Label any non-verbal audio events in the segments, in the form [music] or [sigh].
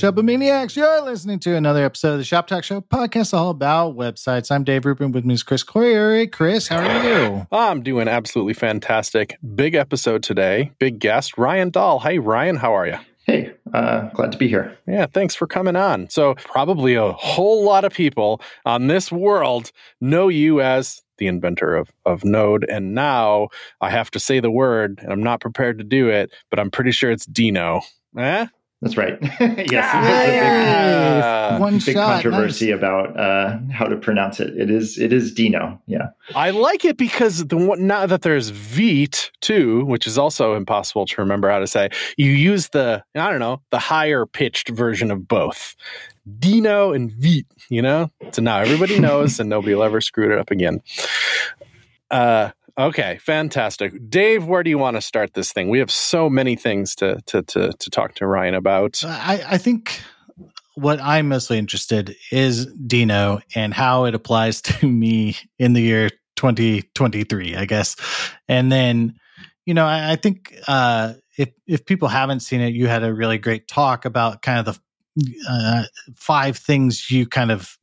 there, Shopomaniacs. You're listening to another episode of the Shop Talk Show podcast all about websites. I'm Dave Rupert. With me is Chris Coyier. Chris, how are you? I'm doing absolutely fantastic. Big episode today. Big guest, Ryan Dahl. Hey, Ryan, how are you? Hey, uh, glad to be here. Yeah, thanks for coming on. So, probably a whole lot of people on this world know you as the inventor of, of Node. And now I have to say the word, and I'm not prepared to do it, but I'm pretty sure it's Deno. Eh? That's right. [laughs] yes, Ah, big, One big shot. controversy about uh, how to pronounce it. It is it is Deno. Yeah. I like it because the one, now that there's Vite too, which is also impossible to remember how to say, you use the I don't know the higher pitched version of both, Deno and Vite. You know, so now everybody [laughs] knows, and nobody will ever screw it up again. Uh, okay, fantastic, Dave. Where do you want to start this thing? We have so many things to to to, to talk to Ryan about. I, I think what I'm mostly interested is Deno and how it applies [laughs] to me in the year 2023, I guess. And then, you know, I, I think uh, if if people haven't seen it, you had a really great talk about kind of the uh, five things you kind of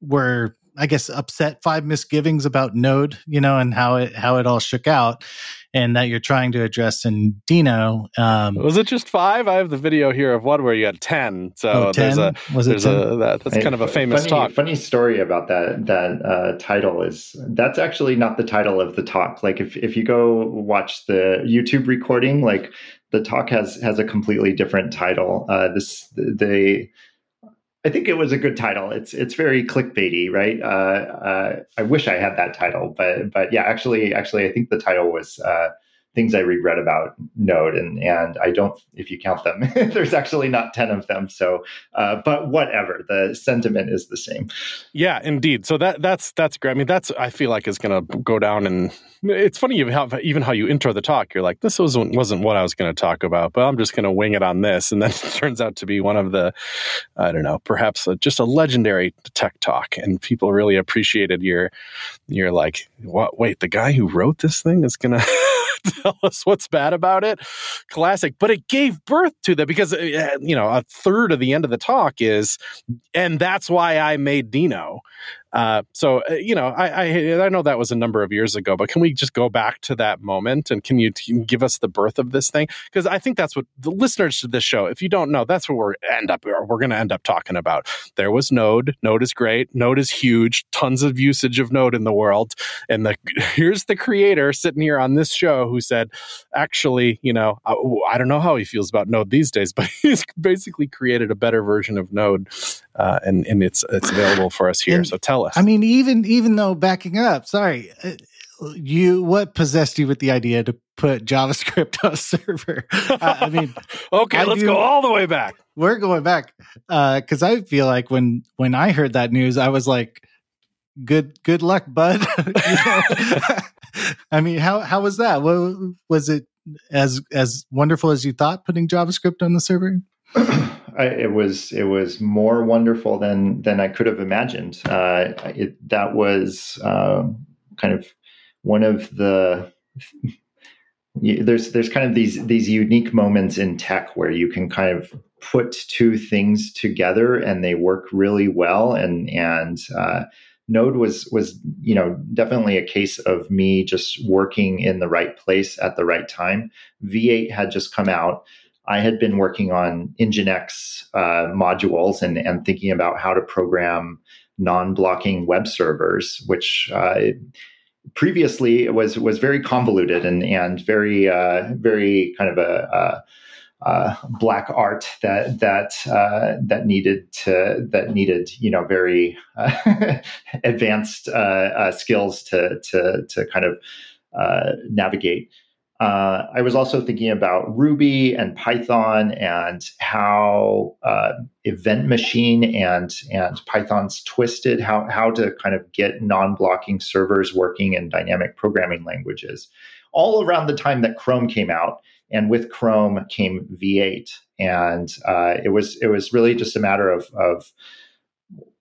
were, I guess, upset, five misgivings about Node, you know, and how it how it all shook out, and that you're trying to address in Deno. Um, Was it just five? I have the video here of one where you had ten. So oh, 10? there's a was there's 10? a that, that's Hey, kind of a famous funny, talk. Funny story about that that uh, title is that's actually not the title of the talk. Like if if you go watch the YouTube recording, like the talk has has a completely different title. Uh, this they. I think it was a good title. It's it's very clickbaity, right? Uh, uh, I wish I had that title, but but yeah, actually, actually, I think the title was uh, things I regret about Node, and and I don't, if you count them, [laughs] there's actually not ten of them. So, uh, but whatever, the sentiment is the same. Yeah, indeed. So that that's that's great. I mean, that's I feel like is going to go down, and it's funny you how even how you intro the talk. You're like, this wasn't wasn't what I was going to talk about, but I'm just going to wing it on this, and then [laughs] it turns out to be one of the, I don't know, perhaps a, just a legendary tech talk, and people really appreciated your, your like, what? Wait, the guy who wrote this thing is to. [laughs] tell us what's bad about it classic but it gave birth to that because uh, you know a third of the end of the talk is and that's why I made Deno. Uh, so uh, you know, I, I I know that was a number of years ago, but can we just go back to that moment and can you, you give us the birth of this thing? Because I think that's what the listeners to this show, if you don't know, that's what we're end up we're going to end up talking about. There was Node. Node is great. Node is huge. Tons of usage of Node in the world. And the [laughs] here's the creator sitting here on this show who said, actually, you know, I, I don't know how he feels about Node these days, [laughs] but he's basically created a better version of Node, uh, and and it's it's available for us here. And- so tell us. I mean, even even though backing up, sorry, uh, you what possessed you with the idea to put JavaScript [laughs] on a server? I, I mean, [laughs] okay, I let's do- go all the way back. we're going back because I feel like when when I heard that news, I was like, "Good good luck, bud." [laughs] I mean, how how was that? What, was it as as wonderful as you thought putting JavaScript on the server? [clears throat] I, it was it was more wonderful than than I could have imagined. Uh, it, that was uh, kind of one of the [laughs] there's there's kind of these these unique moments in tech where you can kind of put two things together and they work really well and and uh, Node was was you know definitely a case of me just working in the right place at the right time. V8 had just come out. I had been working on Nginx uh, modules and, and thinking about how to program non-blocking web servers, which uh, previously was was very convoluted and and very uh, very kind of a, a, a black art that that uh, that needed to that needed you know very uh, [laughs] advanced uh, skills to to to kind of navigate. Uh, I was also thinking about Ruby and Python and how uh, Event Machine and and Python's twisted how how to kind of get non-blocking servers working in dynamic programming languages. All around the time that Chrome came out, and with Chrome came V8, and uh, it was it was really just a matter of of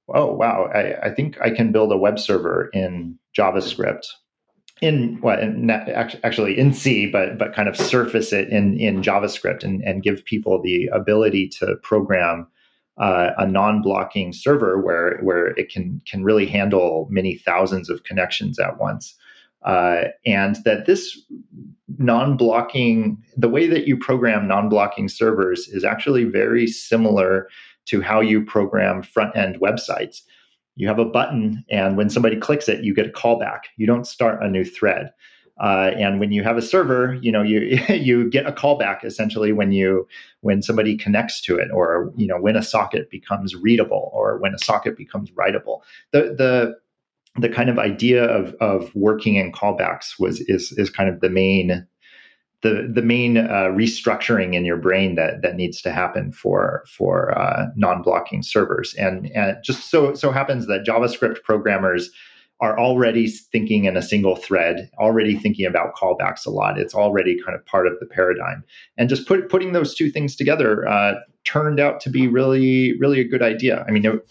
oh wow, I, I think I can build a web server in JavaScript in what actually in C, but but kind of surface it in in JavaScript and and give people the ability to program uh, a non-blocking server where where it can can really handle many thousands of connections at once. Uh, and that this non-blocking the way that you program non-blocking servers is actually very similar to how you program front-end websites you have a button and when somebody clicks it you get a callback you don't start a new thread. Uh, and when you have a server you know you [laughs] you get a callback essentially when you when somebody connects to it or you know when a socket becomes readable or when a socket becomes writable. The the the kind of idea of of working in callbacks was is is kind of the main the the main uh, restructuring in your brain that that needs to happen for for uh, non-blocking servers. And and just so so happens that JavaScript programmers are already thinking in a single thread already thinking about callbacks a lot. It's already kind of part of the paradigm. And just put, putting those two things together uh, turned out to be really really a good idea. I mean it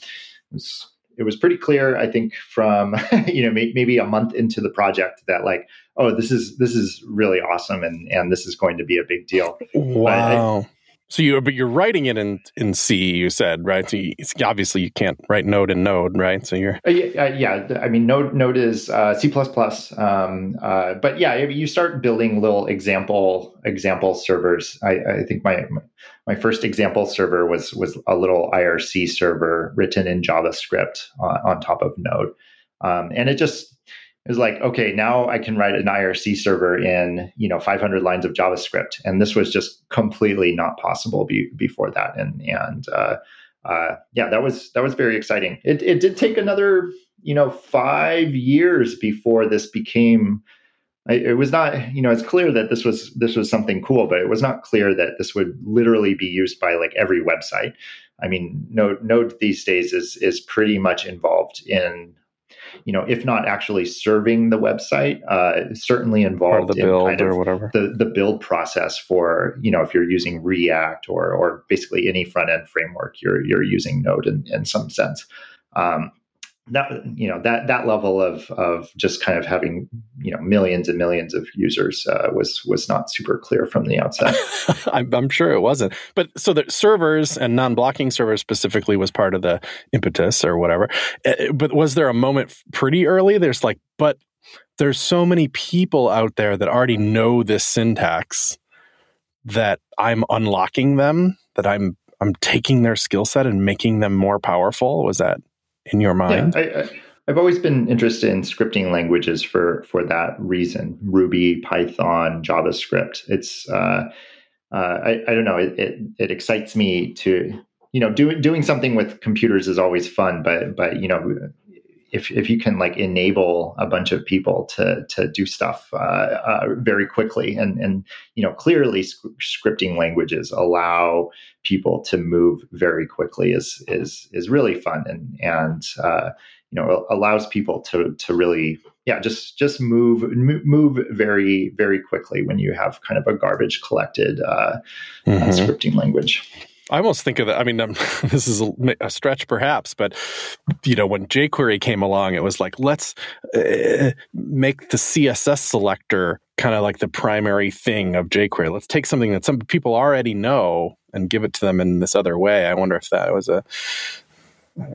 was it was pretty clear i think from [laughs] you know maybe a month into the project that like oh this is this is really awesome and and this is going to be a big deal wow so you, but you're writing it in in C. You said right. So you, obviously you can't write Node in Node, right? So you're uh, yeah, uh, yeah. I mean, Node Node is uh, C plus plus. Um, uh, but yeah, you start building little example example servers. I, I think my my first example server was was a little IRC server written in JavaScript on, on top of Node, um, and it just was like, okay, now I can write an IRC server in, you know, 500 lines of JavaScript. And this was just completely not possible be, before that. And, and, uh, uh, yeah, that was, that was very exciting. It, it did take another, you know, five years before this became, it was not, you know, it's clear that this was, this was something cool, but it was not clear that this would literally be used by like every website. I mean, Node, Node these days is, is pretty much involved in you know, if not actually serving the website, uh, certainly involved in kind of or whatever. The, the build process for, you know, if you're using React or, or basically any front end framework, you're, you're using Node in, in some sense. Um, that you know that that level of of just kind of having you know millions and millions of users uh, was was not super clear from the outset. [laughs] I'm, I'm, sure it wasn't. But so the servers and non-blocking servers specifically was part of the impetus or whatever. Uh, but was there a moment pretty early? There's like, but there's so many people out there that already know this syntax that I'm unlocking them. That I'm I'm taking their skill set and making them more powerful. Was that in your mind? Yeah, I, have always been interested in scripting languages for for that reason. Ruby, Python, JavaScript. It's uh, uh, I, I don't know. It, it, it excites me to you know doing doing something with computers is always fun, but but you know if if you can like enable a bunch of people to to do stuff uh, uh, very quickly and and you know clearly sc- scripting languages allow people to move very quickly is is is really fun and and uh, you know allows people to to really yeah just just move move very very quickly when you have kind of a garbage collected uh, mm-hmm. scripting language. I almost think of that. I mean, um, [laughs] this is a, a, stretch perhaps, but you know, when jQuery came along, it was like, let's uh, make the CSS selector kind of like the primary thing of jQuery. Let's take something that some people already know and give it to them in this other way. I wonder if that was a,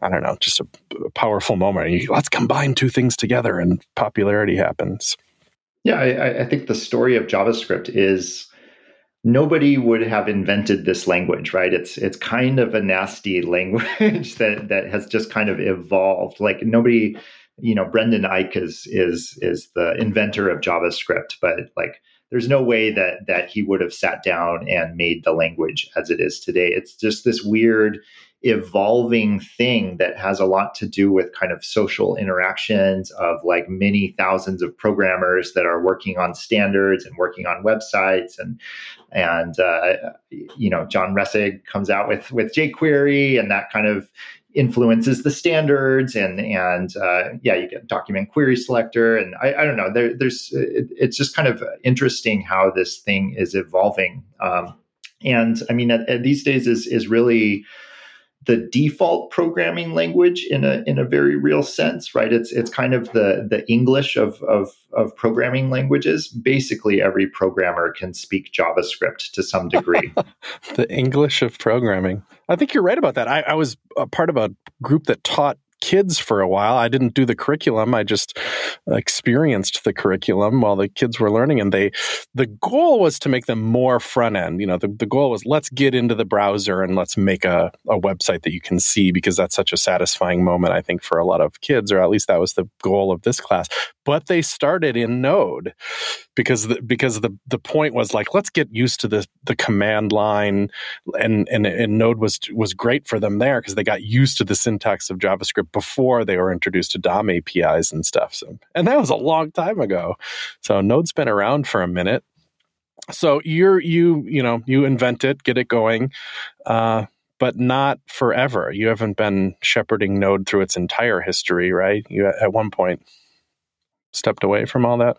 I don't know, just a, a powerful moment. You, let's combine two things together and popularity happens. Yeah, I, I think the story of JavaScript is nobody would have invented this language, right? It's it's kind of a nasty [laughs] language that that has just kind of evolved. Like nobody, you know, Brendan Eich is is is the inventor of JavaScript, but like there's no way that that he would have sat down and made the language as it is today. It's just this weird evolving thing that has a lot to do with kind of social interactions of like many thousands of programmers that are working on standards and working on websites. And and uh, you know John Resig comes out with with jQuery and that kind of influences the standards. And and uh, yeah you get document query selector. And I, I don't know there, there's it, it's just kind of interesting how this thing is evolving. Um, and I mean at, at these days is is really the default programming language in a in a very real sense, right? It's it's kind of the the English of of of programming languages. Basically, every programmer can speak JavaScript to some [laughs] degree. the English of programming. I think you're right about that. I, I was a part of a group that taught kids for a while. I didn't do the curriculum. I just experienced the curriculum while the kids were learning. And they, the goal was to make them more front end. You know, the, the goal was let's get into the browser and let's make a, a website that you can see because that's such a satisfying moment, I think, for a lot of kids, or at least that was the goal of this class. But they started in Node because the, because the, the point was like, let's get used to the, the command line and, and, and Node was, was great for them there because they got used to the syntax of JavaScript before they were introduced to DOM APIs and stuff. So, and that was a long time ago. So Node's been around for a minute. So you're you you know you invent it, get it going, uh, but not forever. You haven't been shepherding Node through its entire history, right? You at one point stepped away from all that.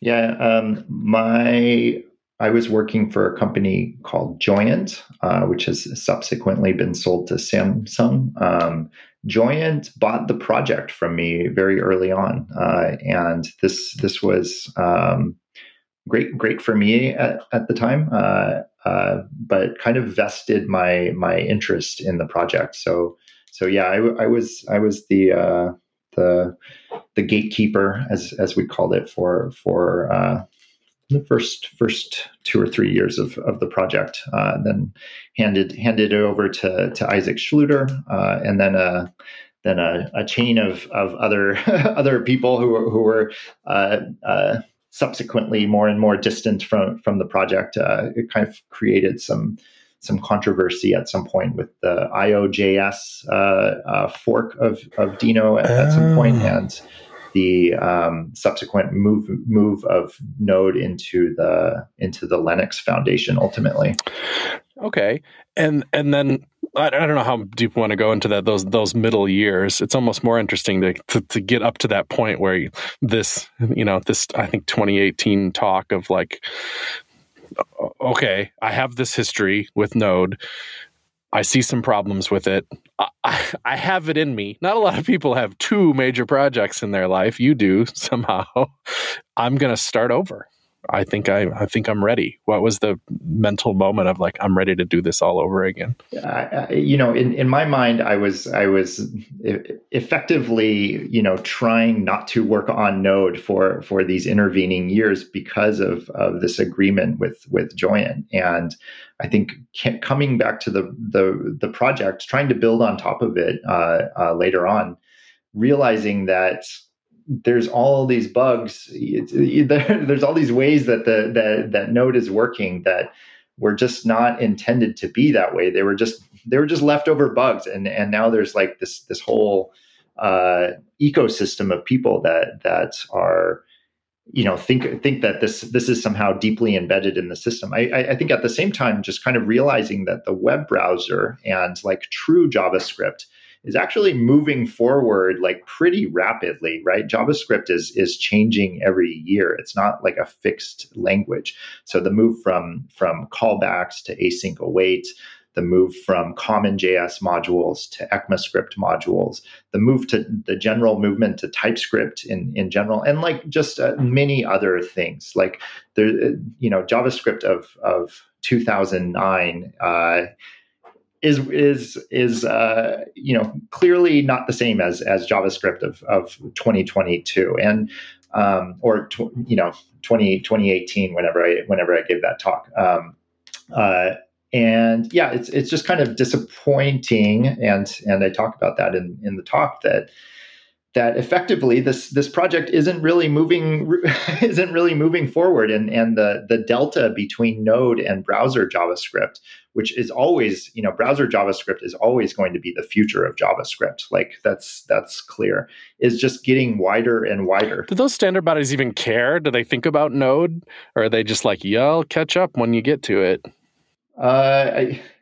Yeah, um, my I was working for a company called Joyent, uh, which has subsequently been sold to Samsung. Um, Joyent bought the project from me very early on, uh, and this this was um, great great for me at, at the time, uh, uh, but kind of vested my my interest in the project. So so yeah, I, I was I was the uh, the the gatekeeper as as we called it for for uh, the first first two or three years of, of the project. Uh, then handed handed it over to to Isaac Schlueter, uh, and then a then a, a, chain of of other [laughs] other people who were, who were uh, uh, subsequently more and more distant from from the project. Uh, it kind of created some some controversy at some point with the IOJS uh, fork of of Deno at, at some point, oh. and the um, subsequent move move of Node into the into the Linux Foundation ultimately. Okay, and and then I, don't know how deep we want to go into that those those middle years. It's almost more interesting to, to, to get up to that point where this you know this I think 2018 talk of like okay I have this history with Node I see some problems with it. I, I, have it in me. Not a lot of people have two major projects in their life. You do [laughs] somehow. I'm going to start over. I think I, I think I'm ready. What was the mental moment of like I'm ready to do this all over again? Uh, you know, in, in my mind, I was I was effectively you know trying not to work on Node for for these intervening years because of of this agreement with with Joyent, and I think coming back to the the the project, trying to build on top of it uh, uh, later on, realizing that there's all these bugs. [laughs] there's all these ways that the that that node is working that were just not intended to be that way. They were just they were just leftover bugs, and and now there's like this this whole uh, ecosystem of people that that are you know think think that this this is somehow deeply embedded in the system. I, I think at the same time, just kind of realizing that the web browser and like true JavaScript is actually moving forward like pretty rapidly, right? JavaScript is is changing every year. It's not like a fixed language. So the move from from callbacks to async await, the move from common JS modules to ECMAScript modules, the move to the general movement to TypeScript in, in general, and like just uh, many other things. Like there, you know, JavaScript of of 2009 uh, is is is uh, you know clearly not the same as as JavaScript of of 2022 and um, or tw- you know 20, 2018 whenever I whenever I gave that talk. Um, uh, and yeah, it's it's just kind of disappointing, and and I talk about that in in the talk that that effectively this this project isn't really moving [laughs] isn't really moving forward. And and the the delta between node and browser javascript which is always you know browser javascript is always going to be the future of javascript. Like that's that's clear. Is just getting wider and wider. Do those standard bodies even care? Do they think about node? Or are they just like yeah i'll catch up when you get to it uh,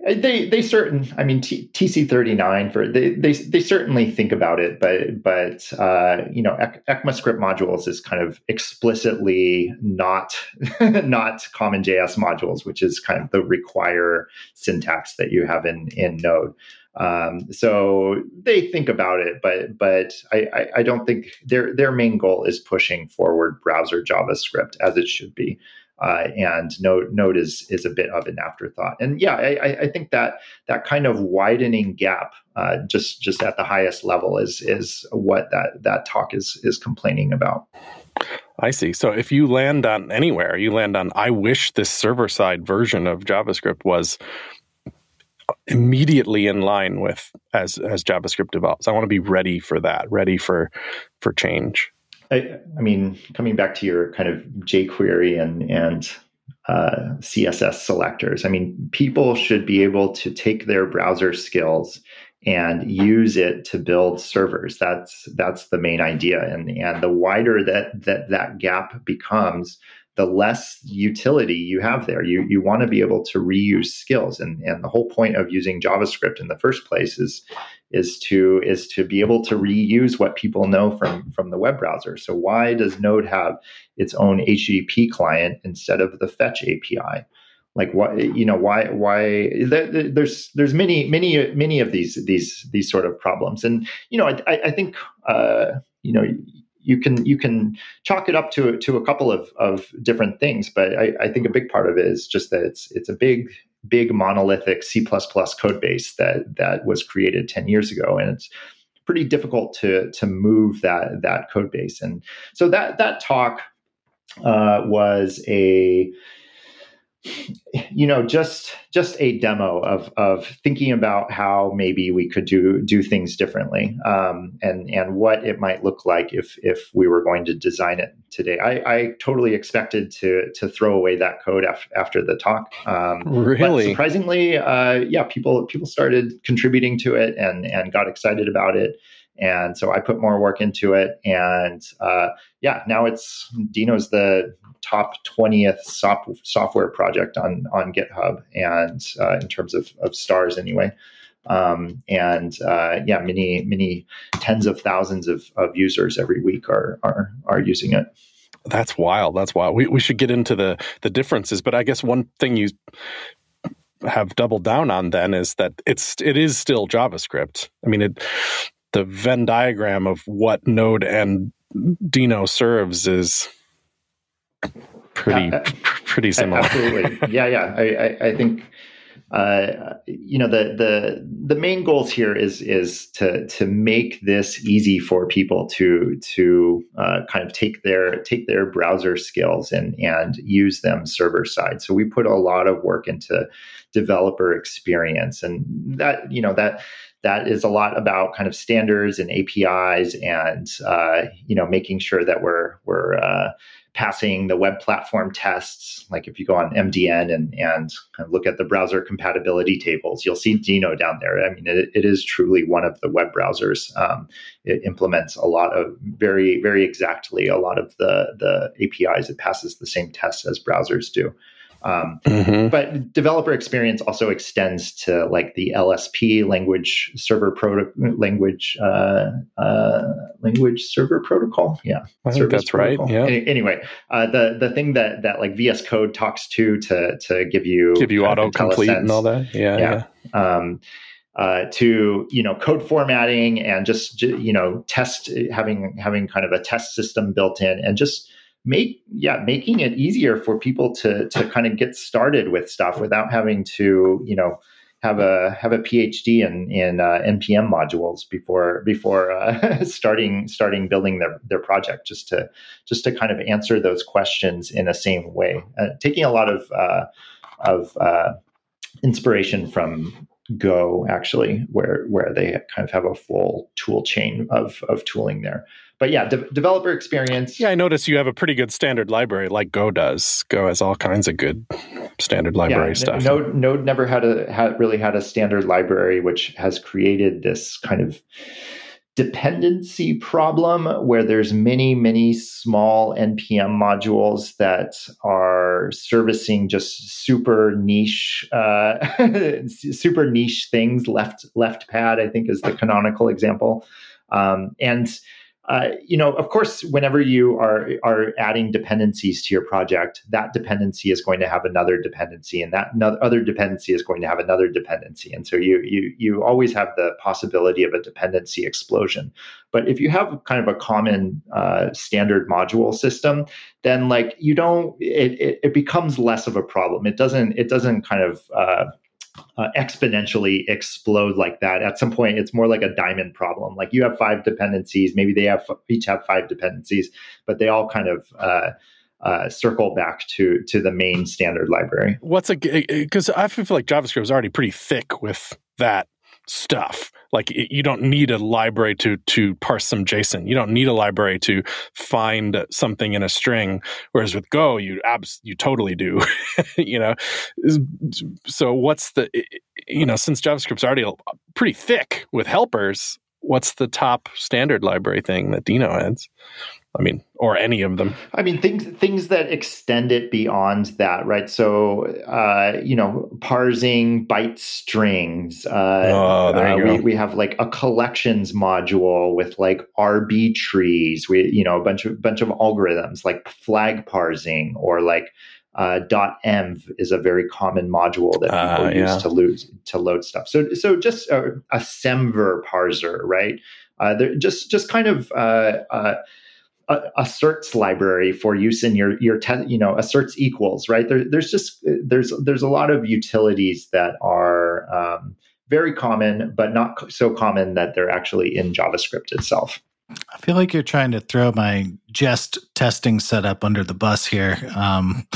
I, they they certain. I mean, T, TC thirty nine for they, they they certainly think about it, but but uh, you know, ECMAScript modules is kind of explicitly not [laughs] not common JS modules, which is kind of the require syntax that you have in in Node. Um, so they think about it, but but I, I, I, don't think their their main goal is pushing forward browser JavaScript as it should be. Uh, and Node Node is is a bit of an afterthought. And yeah, I, I think that that kind of widening gap, uh, just just at the highest level, is is what that that talk is is complaining about. I see. So if you land on anywhere, you land on I wish this server side version of JavaScript was immediately in line with as as JavaScript develops. I want to be ready for that, ready for for change. I, I mean, coming back to your kind of jQuery and and uh, CSS selectors. I mean, people should be able to take their browser skills and use it to build servers. That's that's the main idea. And and the wider that that that gap becomes, the less utility you have there. You you want to be able to reuse skills, and and the whole point of using JavaScript in the first place is is to is to be able to reuse what people know from from the web browser. So why does Node have its own HTTP client instead of the Fetch API? Like why you know why why there's there's many many many of these these these sort of problems, and you know I I think uh, you know you can you can chalk it up to to a couple of, of different things, but I, I think a big part of it is just that it's it's a big big monolithic C code base that that was created 10 years ago. And it's pretty difficult to to move that that code base. And so that that talk uh, was a you know just just a demo of of thinking about how maybe we could do do things differently um, and and what it might look like if if we were going to design it today. I, I totally expected to to throw away that code af- after the talk um, really? surprisingly uh, yeah people people started contributing to it and and got excited about it and so I put more work into it. And uh, yeah, now it's Deno's the top 20th sop- software project on on GitHub, and uh, in terms of, of stars anyway. Um, and uh, yeah, many many tens of thousands of, of users every week are are are using it. That's wild. That's wild. We we should get into the the differences, but I guess one thing you have doubled down on then is that it's it is still JavaScript. I mean, it the Venn diagram of what Node and Deno serves is pretty pretty similar. Absolutely, yeah, yeah. I, I, I think uh, you know the the the main goals here is is to to make this easy for people to to uh, kind of take their take their browser skills and and use them server side. So we put a lot of work into developer experience, and that you know that that is a lot about kind of standards and APIs and uh, you know making sure that we're we're uh, passing the web platform tests. Like if you go on MDN and, and kind of look at the browser compatibility tables, you'll see Deno down there. I mean, it, it is truly one of the web browsers. Um, it implements a lot of very, very exactly a lot of the, the APIs. It passes the same tests as browsers do. Um, mm-hmm. But developer experience also extends to like the LSP language server proto- language uh, uh, language server protocol. Yeah, I think that's protocol. right. Yeah. Any, anyway, uh, the the thing that that like VS Code talks to to to give you give you auto complete and all that. Yeah, yeah. yeah. Um, uh, to you know code formatting and just you know test having having kind of a test system built in and just make yeah making it easier for people to to kind of get started with stuff without having to you know have a have a PhD in in uh, npm modules before before uh, [laughs] starting starting building their their project just to just to kind of answer those questions in a same way. Uh, taking a lot of uh, of uh, inspiration from Go actually where where they kind of have a full tool chain of of tooling there but yeah, de- developer experience. Yeah, I notice you have a pretty good standard library, like Go does. Go has all kinds of good standard library yeah, stuff. Node Node never had a had really had a standard library, which has created this kind of dependency problem where there's many many small npm modules that are servicing just super niche uh, [laughs] super niche things. Left left pad i think is the canonical example. Um, and uh, you know, of course, whenever you are are adding dependencies to your project, that dependency is going to have another dependency, and that other dependency is going to have another dependency, and so you you you always have the possibility of a dependency explosion. But if you have kind of a common uh, standard module system, then like you don't, it, it, it becomes less of a problem. It doesn't it doesn't kind of uh, uh, exponentially explode like that. At some point, it's more like a diamond problem. Like you have five dependencies, maybe they have each have five dependencies, but they all kind of uh, uh, circle back to to the main standard library. What's a because I feel like JavaScript is already pretty thick with that stuff. Like you don't need a library to to parse some JSON. You don't need a library to find something in a string. Whereas with Go, you abs you totally do. [laughs] you know, so what's the you know since JavaScript's already pretty thick with helpers, what's the top standard library thing that Deno adds? I mean, or any of them. I mean, things things that extend it beyond that, right? So, uh, you know, parsing byte strings. Uh, oh, there you uh, go. We, we have like a collections module with like RB trees. We, you know, a bunch of bunch of algorithms like flag parsing or like uh, .env is a very common module that people uh, yeah. use to lose to load stuff. So, so just a, a semver parser, right? Uh, just just kind of uh, uh, asserts library for use in your your te- you know asserts equals right there, there's just there's there's a lot of utilities that are um, very common but not so common that they're actually in javascript itself i feel like you're trying to throw my jest testing setup under the bus here um,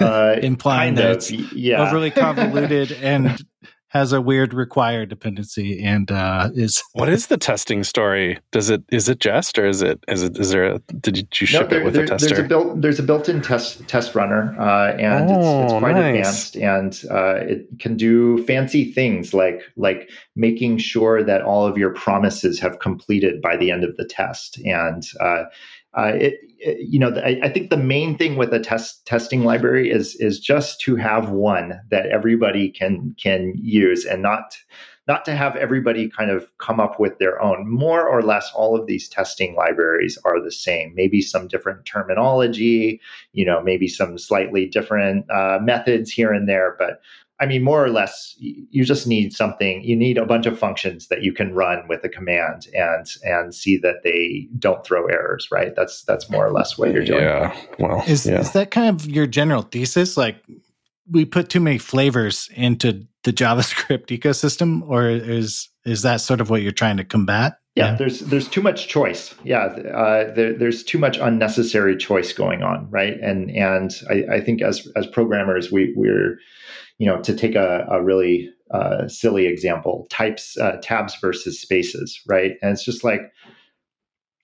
uh, [laughs] implying that of, it's yeah. overly convoluted [laughs] and has a weird required dependency and uh, is [laughs] what is the testing story? Does it is it just or is it is it is there a, did you ship no, there, it with there, a tester? There's a built there's a built-in test test runner uh, and oh, it's, it's, oh, quite nice. advanced and uh, it can do fancy things like like making sure that all of your promises have completed by the end of the test and uh, it, it, you know, I, I, think the main thing with a test testing library is is just to have one that everybody can can use, and not not to have everybody kind of come up with their own. More or less, all of these testing libraries are the same. Maybe some different terminology, you know, maybe some slightly different uh, methods here and there, but I mean, more or less, you just need something. You need a bunch of functions that you can run with a command and and see that they don't throw errors. Right? That's that's more or less what you're doing. Yeah. Well, is yeah. is that kind of your general thesis? Like, we put too many flavors into the JavaScript [laughs] ecosystem, or is is that sort of what you're trying to combat? Yeah, yeah. there's there's too much choice. Yeah, uh, there, there's too much unnecessary choice going on, right? And and I, I think as as programmers, we we're you know, to take a, a really uh, silly example, types, uh, tabs versus spaces, right? And it's just like,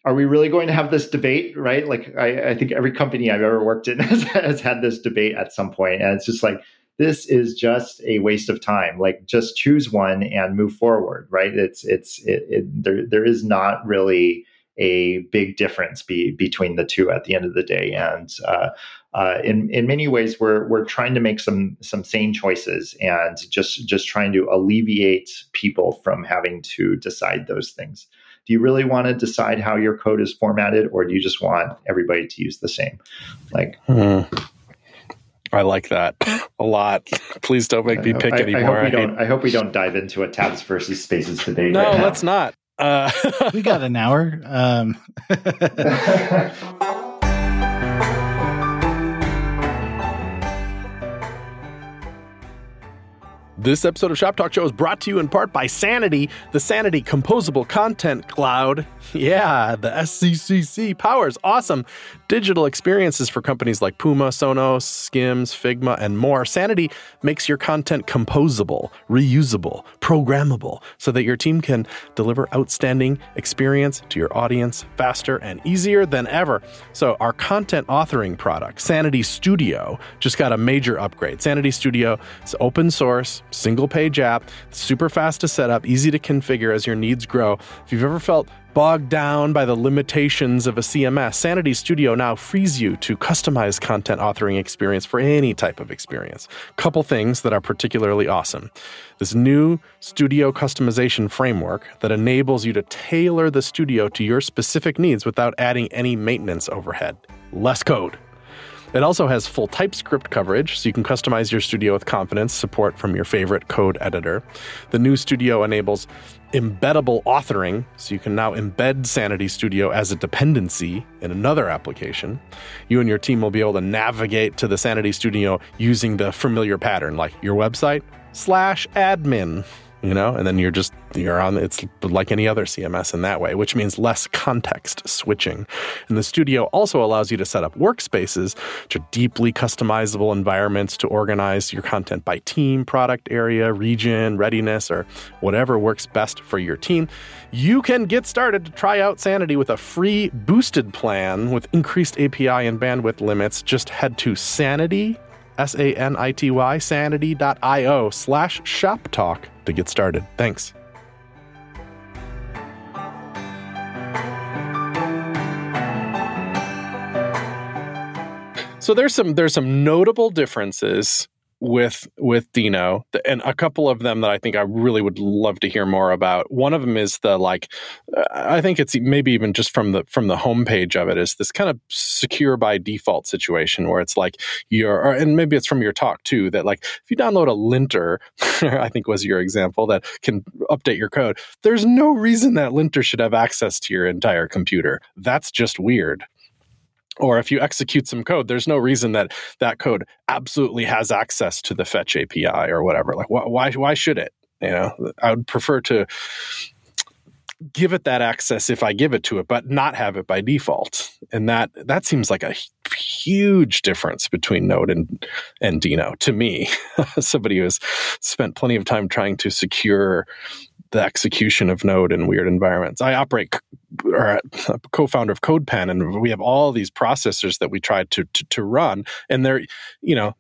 are we really going to have this debate, right? Like, I, I think every company I've ever worked in [laughs] has, has had this debate at some point, and it's just like, this is just a waste of time. Like, just choose one and move forward, right? It's it's it, it there there is not really a big difference be, between the two at the end of the day. And uh, uh, in in many ways, we're we're trying to make some some sane choices and just just trying to alleviate people from having to decide those things. Do you really want to decide how your code is formatted, or do you just want everybody to use the same? Like. Hmm. I like that a lot. Please don't make me pick I, anymore. I hope, we don't, I hope we don't dive into a tabs versus spaces debate. No, right let's not. Uh, we got an hour. Um. [laughs] [laughs] This episode of Shop Talk Show is brought to you in part by Sanity, the Sanity Composable Content Cloud. [laughs] Yeah, the SCCC powers awesome digital experiences for companies like Puma, Sonos, Skims, Figma, and more. Sanity makes your content composable, reusable, programmable, so that your team can deliver outstanding experience to your audience faster and easier than ever. So, our content authoring product, Sanity Studio, just got a major upgrade. Sanity Studio is open source single page app, super fast to set up, easy to configure as your needs grow. If you've ever felt Bogged down by the limitations of a CMS, Sanity Studio now frees you to customize content authoring experience for any type of experience. Couple things that are particularly awesome. This new studio customization framework that enables you to tailor the studio to your specific needs without adding any maintenance overhead. Less code. It also has full TypeScript coverage, so you can customize your studio with confidence, support from your favorite code editor. The new studio enables embeddable authoring, so you can now embed Sanity Studio as a dependency in another application. You and your team will be able to navigate to the Sanity Studio using the familiar pattern, like your website slash admin you know? And then you're just you're on it's like any other cms in that way which means less context switching. And the studio also allows you to set up workspaces which are deeply customizable environments to organize your content by team product area region readiness or whatever works best for your team. You can get started to try out sanity with a free boosted plan with increased api and bandwidth limits. Just head to sanity S A N I T Y, sanity.io slash shop talk to get started. Thanks. So there's some there's some notable differences with with Deno, and a couple of them that I think I really would love to hear more about. One of them is the like, I think it's maybe even just from the from the homepage of it is this kind of secure by default situation where it's like you're, and maybe it's from your talk too that like if you download a linter, [laughs] I think was your example that can update your code. There's no reason that linter should have access to your entire computer. That's just weird or if you execute some code there's no reason that that code absolutely has access to the fetch api or whatever. Like wh- why why should it? You know i would prefer to give it that access if i give it to it but not have it by default. And that that seems like a huge difference between node and and deno to me. [laughs] Somebody who has spent plenty of time trying to secure the execution of Node in weird environments. I operate or a co-founder of CodePen, and we have all these processors that we try to, to, to run, and they're, you know,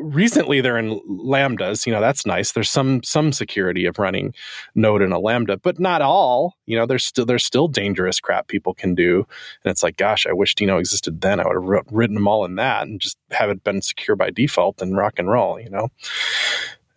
recently they're in lambdas. You know, that's nice. There's some some security of running Node in a lambda, but not all. You know, there's still there's still dangerous crap people can do, and it's like, gosh, I wish Deno existed then. I would have written them all in that and just have it been secure by default and rock and roll. You know.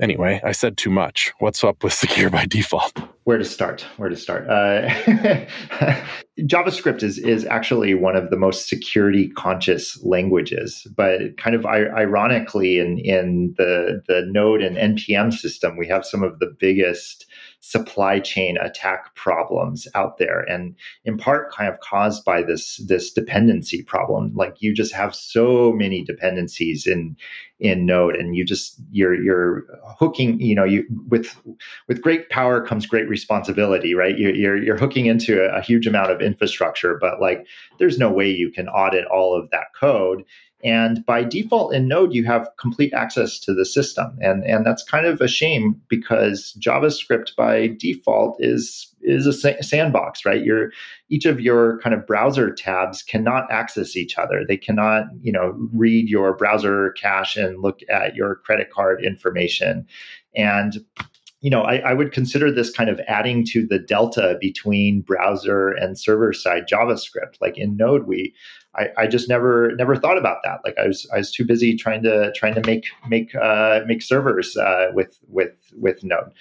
Anyway, I said too much. What's up with secure [laughs] by default? Where to start? Where to start? Uh, [laughs] JavaScript is is actually one of the most security conscious languages, but kind of ironically, in in the the Node and npm system, we have some of the biggest supply chain attack problems out there and in part kind of caused by this this dependency problem. Like you just have so many dependencies in in node and you just you're you're hooking you know you with with great power comes great responsibility right? You're you're, you're hooking into a, a huge amount of infrastructure but like there's no way you can audit all of that code and by default in Node, you have complete access to the system. And, and that's kind of a shame because JavaScript by default is is a sandbox, right? Your each of your kind of browser tabs cannot access each other. They cannot, you know, read your browser cache and look at your credit card information. And you know, I, I, would consider this kind of adding to the delta between browser and server side JavaScript. Like in Node, we I, I just never never thought about that. Like I was I was too busy trying to trying to make make uh, make servers uh, with with with Node.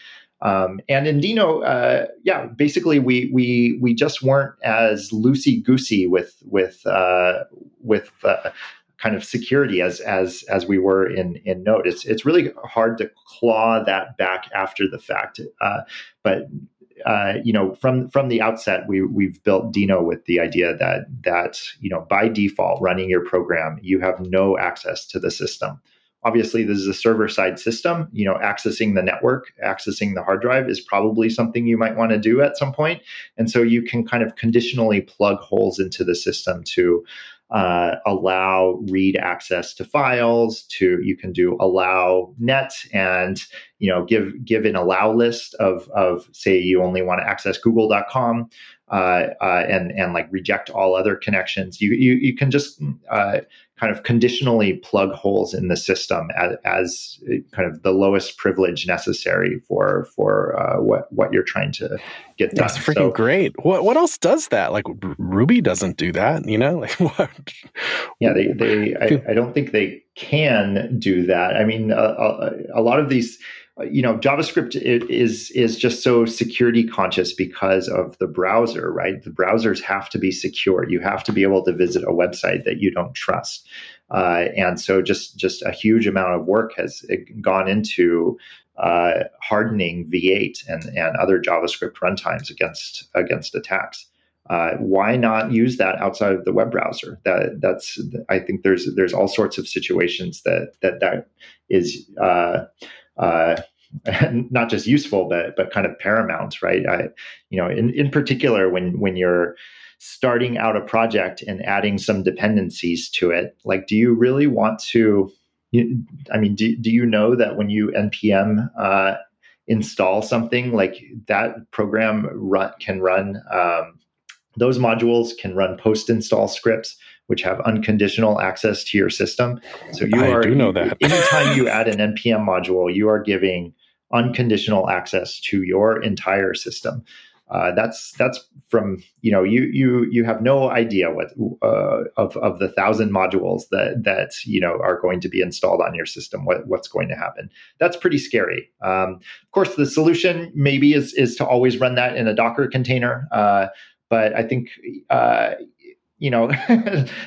Um, and in Deno, uh, yeah, basically we we we just weren't as loosey goosey with with uh, with uh, kind of security as as as we were in in Node. It's it's really hard to claw that back after the fact. Uh, but uh, you know, from from the outset, we we've built Deno with the idea that that you know by default, running your program, you have no access to the system. Obviously, this is a server side system. You know, accessing the network, accessing the hard drive is probably something you might want to do at some point, and so you can kind of conditionally plug holes into the system to uh, allow read access to files to you can do allow net and you know give give an allow list of of say you only want to access google.com uh, uh, and and like reject all other connections. You you, you can just uh, kind of conditionally plug holes in the system as, as kind of the lowest privilege necessary for for uh, what what you're trying to get done. That's freaking so, great. What what else does that? Like Ruby doesn't do that, you know? Like [laughs] what? Yeah, they they I, I don't think they can do that. I mean, a, a, a lot of these you know javascript is is just so security conscious because of the browser right? The browsers have to be secure. You have to be able to visit a website that you don't trust. Uh, and so just just a huge amount of work has uh, gone into uh, hardening v8 and and other javascript runtimes against against attacks. Uh, why not use that outside of the web browser? That that's I think there's there's all sorts of situations that that that is uh, uh, [laughs] not just useful, but but kind of paramount, right? I, you know, in, in particular, when when you're starting out a project and adding some dependencies to it, like, do you really want to? I mean, do, do you know that when you npm uh, install something like that program run, can run um, those modules can run post install scripts which have unconditional access to your system. So you I are do know that. anytime you add an npm module, you are giving unconditional access to your entire system. Uh, that's that's from you know you you you have no idea what uh, of of the thousand modules that that you know are going to be installed on your system what what's going to happen that's pretty scary um, of course the solution maybe is is to always run that in a docker container uh, but i think uh, you know [laughs]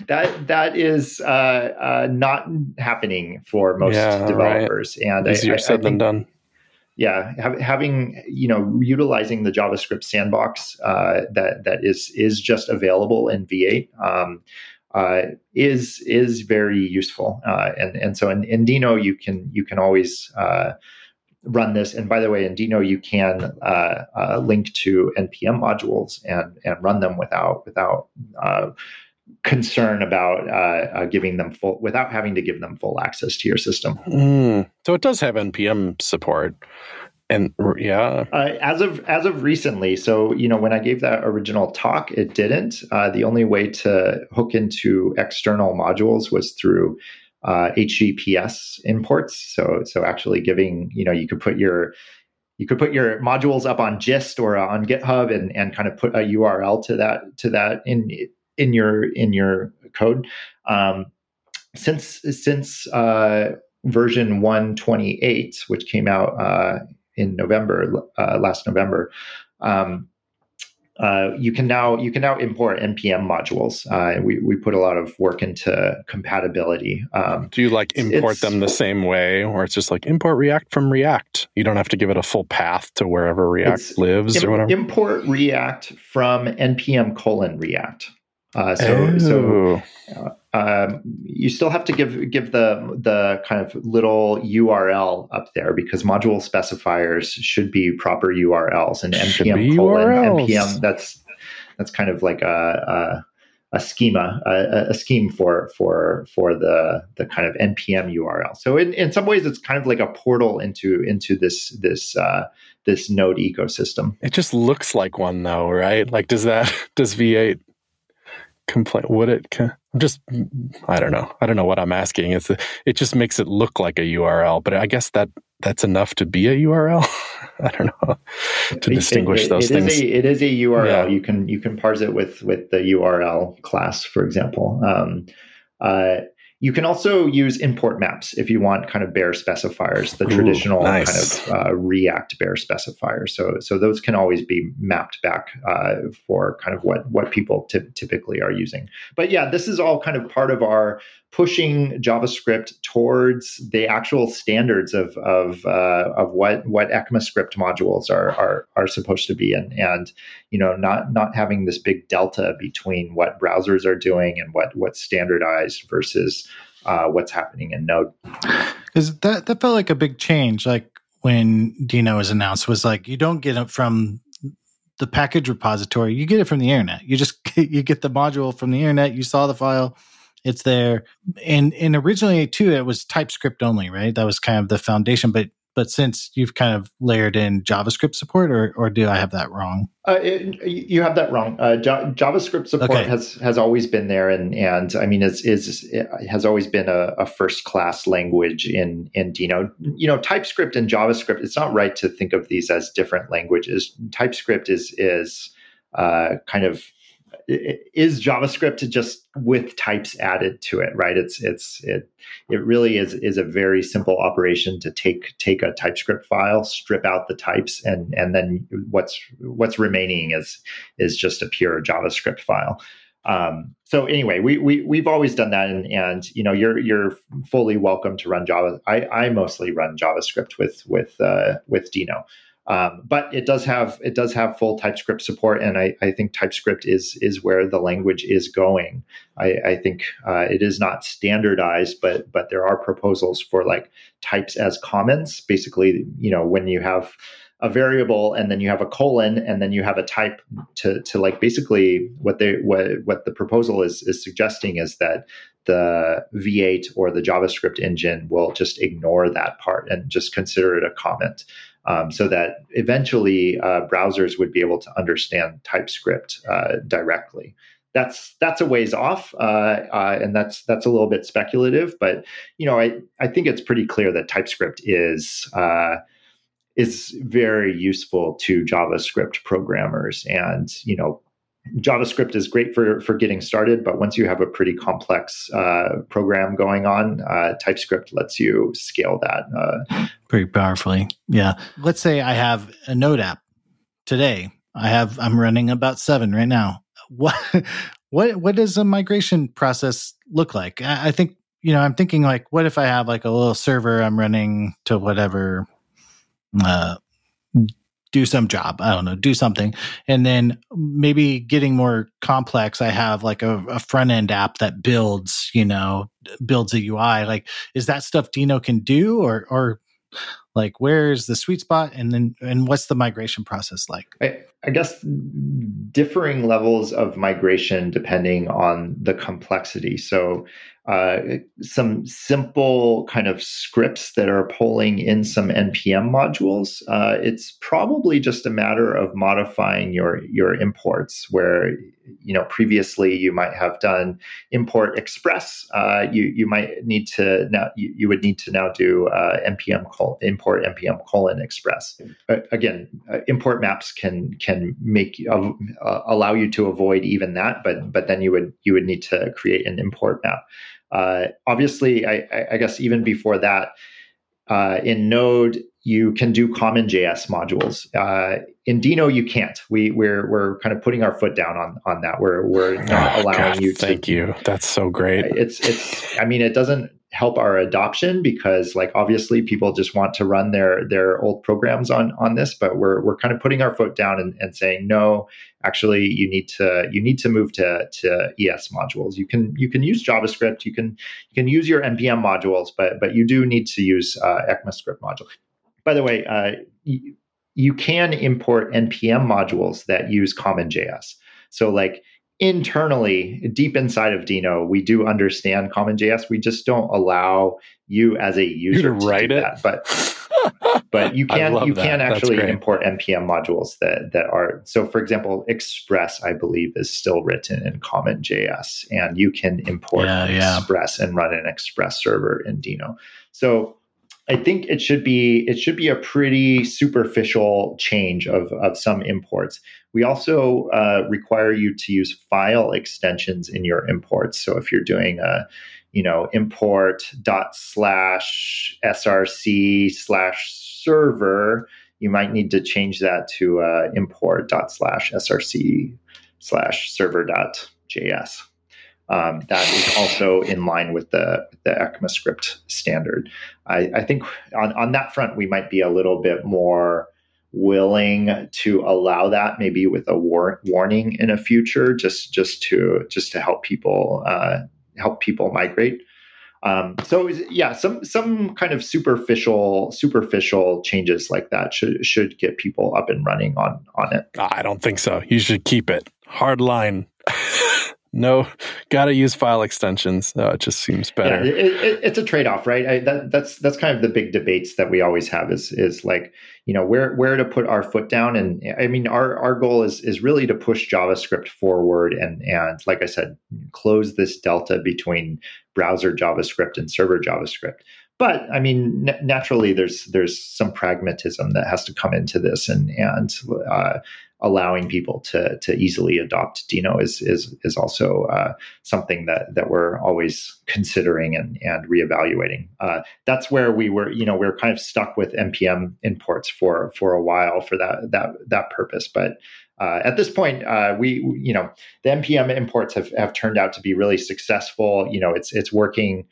that that is uh, uh, not happening for most yeah, developers, right. and easier I, said I than done. Yeah, ha- having you know utilizing the JavaScript sandbox uh, that that is is just available in V8 um, uh, is is very useful, uh, and and so in, in Deno you can you can always uh, run this. And by the way, in Deno, you can uh, uh, link to npm modules and and run them without without uh, concern about uh, uh, giving them full without having to give them full access to your system. Mm. So it does have npm support. And yeah, uh, as of as of recently, so you know when I gave that original talk, it didn't. the only way to hook into external modules was through uh, HTTPS imports. So so actually giving you know you could put your you could put your modules up on Gist or on GitHub and and kind of put a URL to that to that in in your in your code. Um, since since uh, version 128, which came out uh, in November uh, last November. Um, uh, you can now you can now import npm modules. Uh, we we put a lot of work into compatibility. Um, Do you like import them the same way, or it's just like import React from React? You don't have to give it a full path to wherever React lives Im- or whatever. Import React from npm colon React. Uh, so oh. so uh, um, you still have to give give the the kind of little URL up there because module specifiers should be proper URLs and npm colon URLs. npm that's that's kind of like a, a, a schema a, a, scheme for for for the the kind of npm URL. So in, in some ways it's kind of like a portal into into this this uh, this node ecosystem. It just looks like one though, right? Like does that [laughs] does V8 complain would it just i don't know. I don't know what i'm asking. It's it just makes it look like a url but i guess that that's enough to be a url [laughs] i don't know to it, distinguish it, those it things is a, it is a url yeah. you can you can parse it with with the url class for example. Um, uh, you can also use import maps if you want kind of bare specifiers, the Ooh, traditional nice. kind of uh, React bare specifier. So, so those can always be mapped back uh, for kind of what what people t- typically are using. But yeah, this is all kind of part of our pushing JavaScript towards the actual standards of of uh, of what what ECMAScript modules are are are supposed to be, and and you know not not having this big delta between what browsers are doing and what what's standardized versus uh, what's happening in Node. Because that that felt like a big change. Like when Deno was announced, was like you don't get it from the package repository, you get it from the internet. You just [laughs] you get the module from the internet. You saw the file it's there. And and originally too, it was TypeScript only, right? That was kind of the foundation. But but since you've kind of layered in JavaScript support, or or do I have that wrong? Uh, it, you have that wrong. Uh, JavaScript support okay. has has always been there, and and I mean, it's is it has always been a, a first class language in in Deno. You know, TypeScript and JavaScript. It's not right to think of these as different languages. TypeScript is is uh, kind of is JavaScript just with types added to it, right? It's it's it it really is is a very simple operation to take take a TypeScript file, strip out the types, and and then what's what's remaining is is just a pure JavaScript file. Um, so anyway, we, we we've always done that, and and you know you're you're fully welcome to run Java. I, I mostly run JavaScript with with uh, with Deno. Um, but it does have it does have full TypeScript support, and I, I think TypeScript is is where the language is going. I, I think uh, it is not standardized, but but there are proposals for like types as comments. Basically, you know, when you have a variable and then you have a colon and then you have a type to to like basically what they what what the proposal is is suggesting is that the V8 or the JavaScript engine will just ignore that part and just consider it a comment um, so that eventually uh, browsers would be able to understand TypeScript uh, directly. That's that's a ways off, uh, uh, and that's that's a little bit speculative. But you know, I I think it's pretty clear that TypeScript is uh, is very useful to JavaScript programmers, and you know, JavaScript is great for for getting started, but once you have a pretty complex uh, program going on, uh, TypeScript lets you scale that uh, pretty powerfully. Yeah. Let's say I have a Node app today. I have I'm running about seven right now. What [laughs] what what does a migration process look like? I, I think you know I'm thinking like, what if I have like a little server I'm running to whatever uh, do some job. I don't know, do something. And then maybe getting more complex, I have like a, a front end app that builds, you know, builds a UI. Like, is that stuff Deno can do or, or like where's the sweet spot and then and what's the migration process like I, I, guess differing levels of migration depending on the complexity so uh, some simple kind of scripts that are pulling in some npm modules. Uh, it's probably just a matter of modifying your your imports. Where you know previously you might have done import express, uh, you you might need to now you, you would need to now do uh, npm col- import npm colon express. again, uh, import maps can can make allow you to avoid even that, but but then you would you would need to create an import map. Uh, obviously, I, I, guess even before that, uh, in Node, you can do CommonJS modules. Uh, in Deno, you can't. We we're we're kind of putting our foot down on on that. We're we're not oh, allowing God, you. to, thank you. That's so great. It's it's. I mean, it doesn't help our adoption because like obviously people just want to run their their old programs on on this but we're we're kind of putting our foot down and, and saying no actually you need to you need to move to to es modules you can you can use javascript you can you can use your npm modules but but you do need to use uh, ecmascript module by the way uh, you, you can import npm modules that use CommonJS so like internally, deep inside of Deno, we do understand CommonJS. We just don't allow you as a user to write it. That. But [laughs] but you can you that. can actually import npm modules that that are so. For example, Express, I believe, is still written in CommonJS, and you can import yeah, yeah. Express and run an Express server in Deno. So I think it should be it should be a pretty superficial change of, of some imports. We also uh, require you to use file extensions in your imports. So if you're doing a you know import dot slash src slash server, you might need to change that to uh, import dot slash src slash server dot js um, that is also in line with the, the ECMAScript standard. I, I, think on, on that front, we might be a little bit more willing to allow that maybe with a war- warning in a future just just to just to help people uh, help people migrate. Um, so yeah some some kind of superficial superficial changes like that should should get people up and running on on it. I don't think so. You should keep it. Hard line [laughs] no, got to use file extensions. Uh, it just seems better. Yeah, it, it, it's a trade off, right? I, that, that's that's kind of the big debates that we always have is is like you know where where to put our foot down, and I mean our our goal is is really to push JavaScript forward, and and like I said, close this delta between browser JavaScript and server JavaScript. But I mean, n- naturally, there's there's some pragmatism that has to come into this, and and uh, allowing people to to easily adopt Deno is is is also uh, something that that we're always considering and and reevaluating. Uh, that's where we were, you know, we are kind of stuck with npm imports for for a while for that that that purpose, but. Uh, at this point, uh, we you know the npm imports have, have turned out to be really successful. You know, it's it's working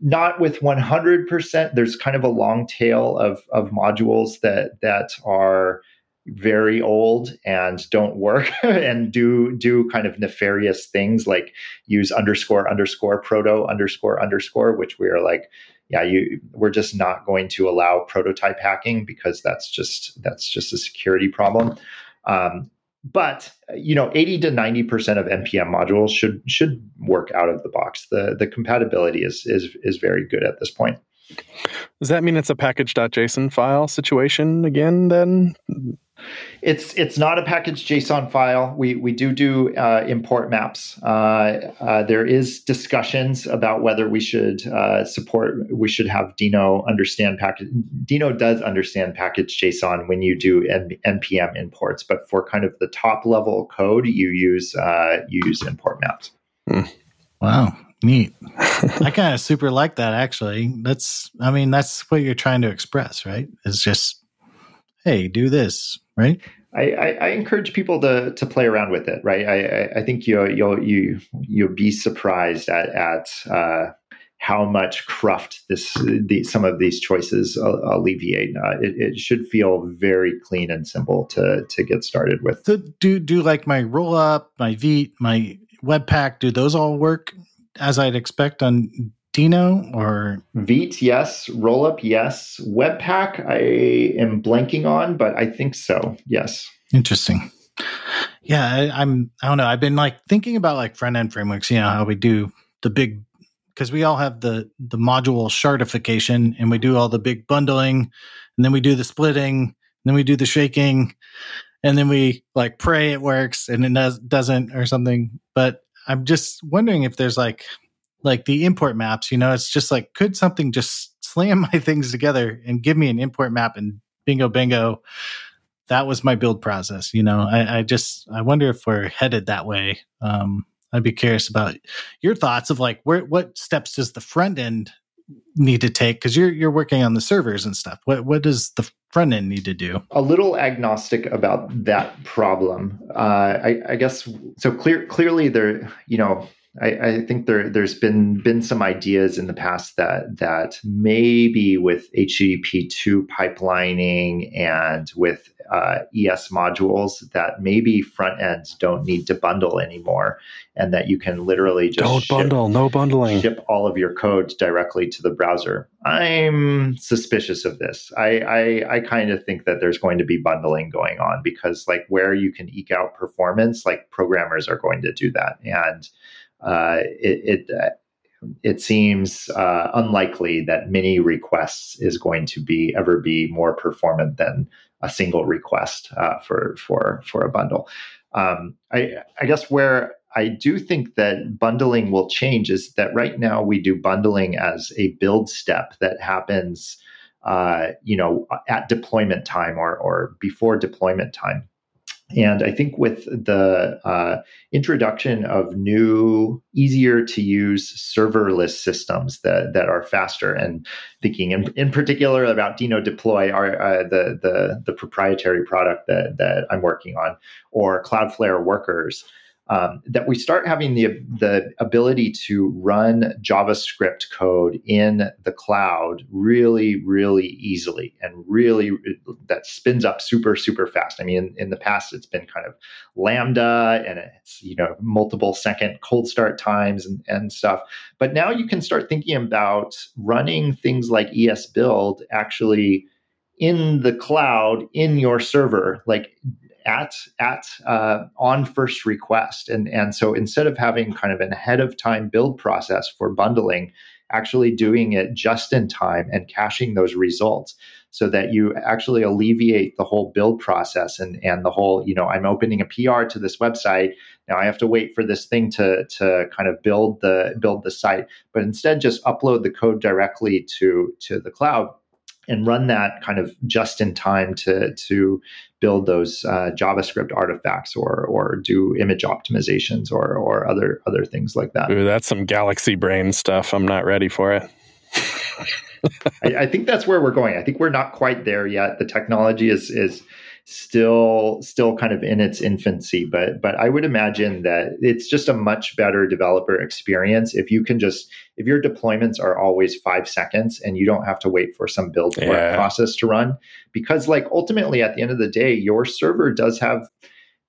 not with 100%. There's kind of a long tail of of modules that that are very old and don't work [laughs] and do do kind of nefarious things like use underscore underscore proto underscore underscore which we are like yeah you we're just not going to allow prototype hacking because that's just that's just a security problem. Um, but you know 80 to 90 percent of npm modules should should work out of the box. The the compatibility is is is very good at this point does that mean it's a package.json file situation again then it's it's not a package JSON file. We we do do uh, import maps. Uh, uh, there is discussions about whether we should uh, support. We should have Deno understand package. Deno does understand package JSON when you do N- npm imports, but for kind of the top level code, you use uh, you use import maps. Hmm. Wow, neat. [laughs] I kind of super like that. Actually, that's. I mean, that's what you're trying to express, right? It's just hey, do this, right? I, I, I, encourage people to to play around with it, right? I, I think you you'll you you'll be surprised at at uh, how much cruft this the, some of these choices alleviate. Uh, it, it, should feel very clean and simple to to get started with. So do do like my roll up, my Vite, my Webpack? Do those all work as I'd expect on Deno or Vite, yes. Rollup, yes. Webpack, I am blanking on, but I think so. Yes. Interesting. Yeah, I, I'm. I don't know. I've been like thinking about like front end frameworks. You know how we do the big because we all have the the module shardification and we do all the big bundling and then we do the splitting and then we do the shaking and then we like pray it works and it does, doesn't or something but i'm just wondering if there's like like the import maps, you know, it's just like, could something just slam [laughs] my things together and give me an import map and bingo, bingo. That was my build process. You know, I, I just, I wonder if we're headed that way. Um, I'd be curious about your thoughts of like, where, what steps does the front end need to take? Cause you're, you're working on the servers and stuff. What, what does the front end need to do? A little agnostic about that problem. Uh, I, I guess, so clear, clearly there, you know, I, I, think there there's been been some ideas in the past that that maybe with HTTP two pipelining and with uh, ES modules that maybe front ends don't need to bundle anymore, and that you can literally just don't ship, bundle, no bundling, ship all of your code directly to the browser. I'm suspicious of this. I I, I kind of think that there's going to be bundling going on because like where you can eke out performance, like programmers are going to do that and uh, it it, uh, it seems uh, unlikely that many requests is going to be ever be more performant than a single request uh, for for for a bundle. Um, I, I guess where I do think that bundling will change is that right now we do bundling as a build step that happens, uh, you know, at deployment time or or before deployment time. And I think with the uh, introduction of new, easier to use serverless systems that, that are faster, and thinking in, in particular about Deno Deploy, our, uh, the, the, the proprietary product that, that I'm working on, or Cloudflare Workers, um, that we start having the the ability to run JavaScript code in the cloud really, really easily, and really that spins up super, super fast. I mean, in, in the past, it's been kind of Lambda, and it's you know multiple second cold start times and, and stuff. But now you can start thinking about running things like ES Build actually in the cloud in your server, like at at uh, on first request, and and so instead of having kind of an ahead of time build process for bundling, actually doing it just in time and caching those results so that you actually alleviate the whole build process and and the whole you know I'm opening a PR to this website. Now I have to wait for this thing to to kind of build the build the site. But instead just upload the code directly to to the cloud and run that kind of just in time to to build those uh, JavaScript artifacts or or do image optimizations or or other other things like that. Ooh, that's some galaxy brain stuff. I'm not ready for it. [laughs] I, I, think that's where we're going. I think we're not quite there yet. The technology is is still still kind of in its infancy, but but I would imagine that it's just a much better developer experience if you can just if your deployments are always five seconds and you don't have to wait for some build yeah. process to run. Because like ultimately at the end of the day, your server does have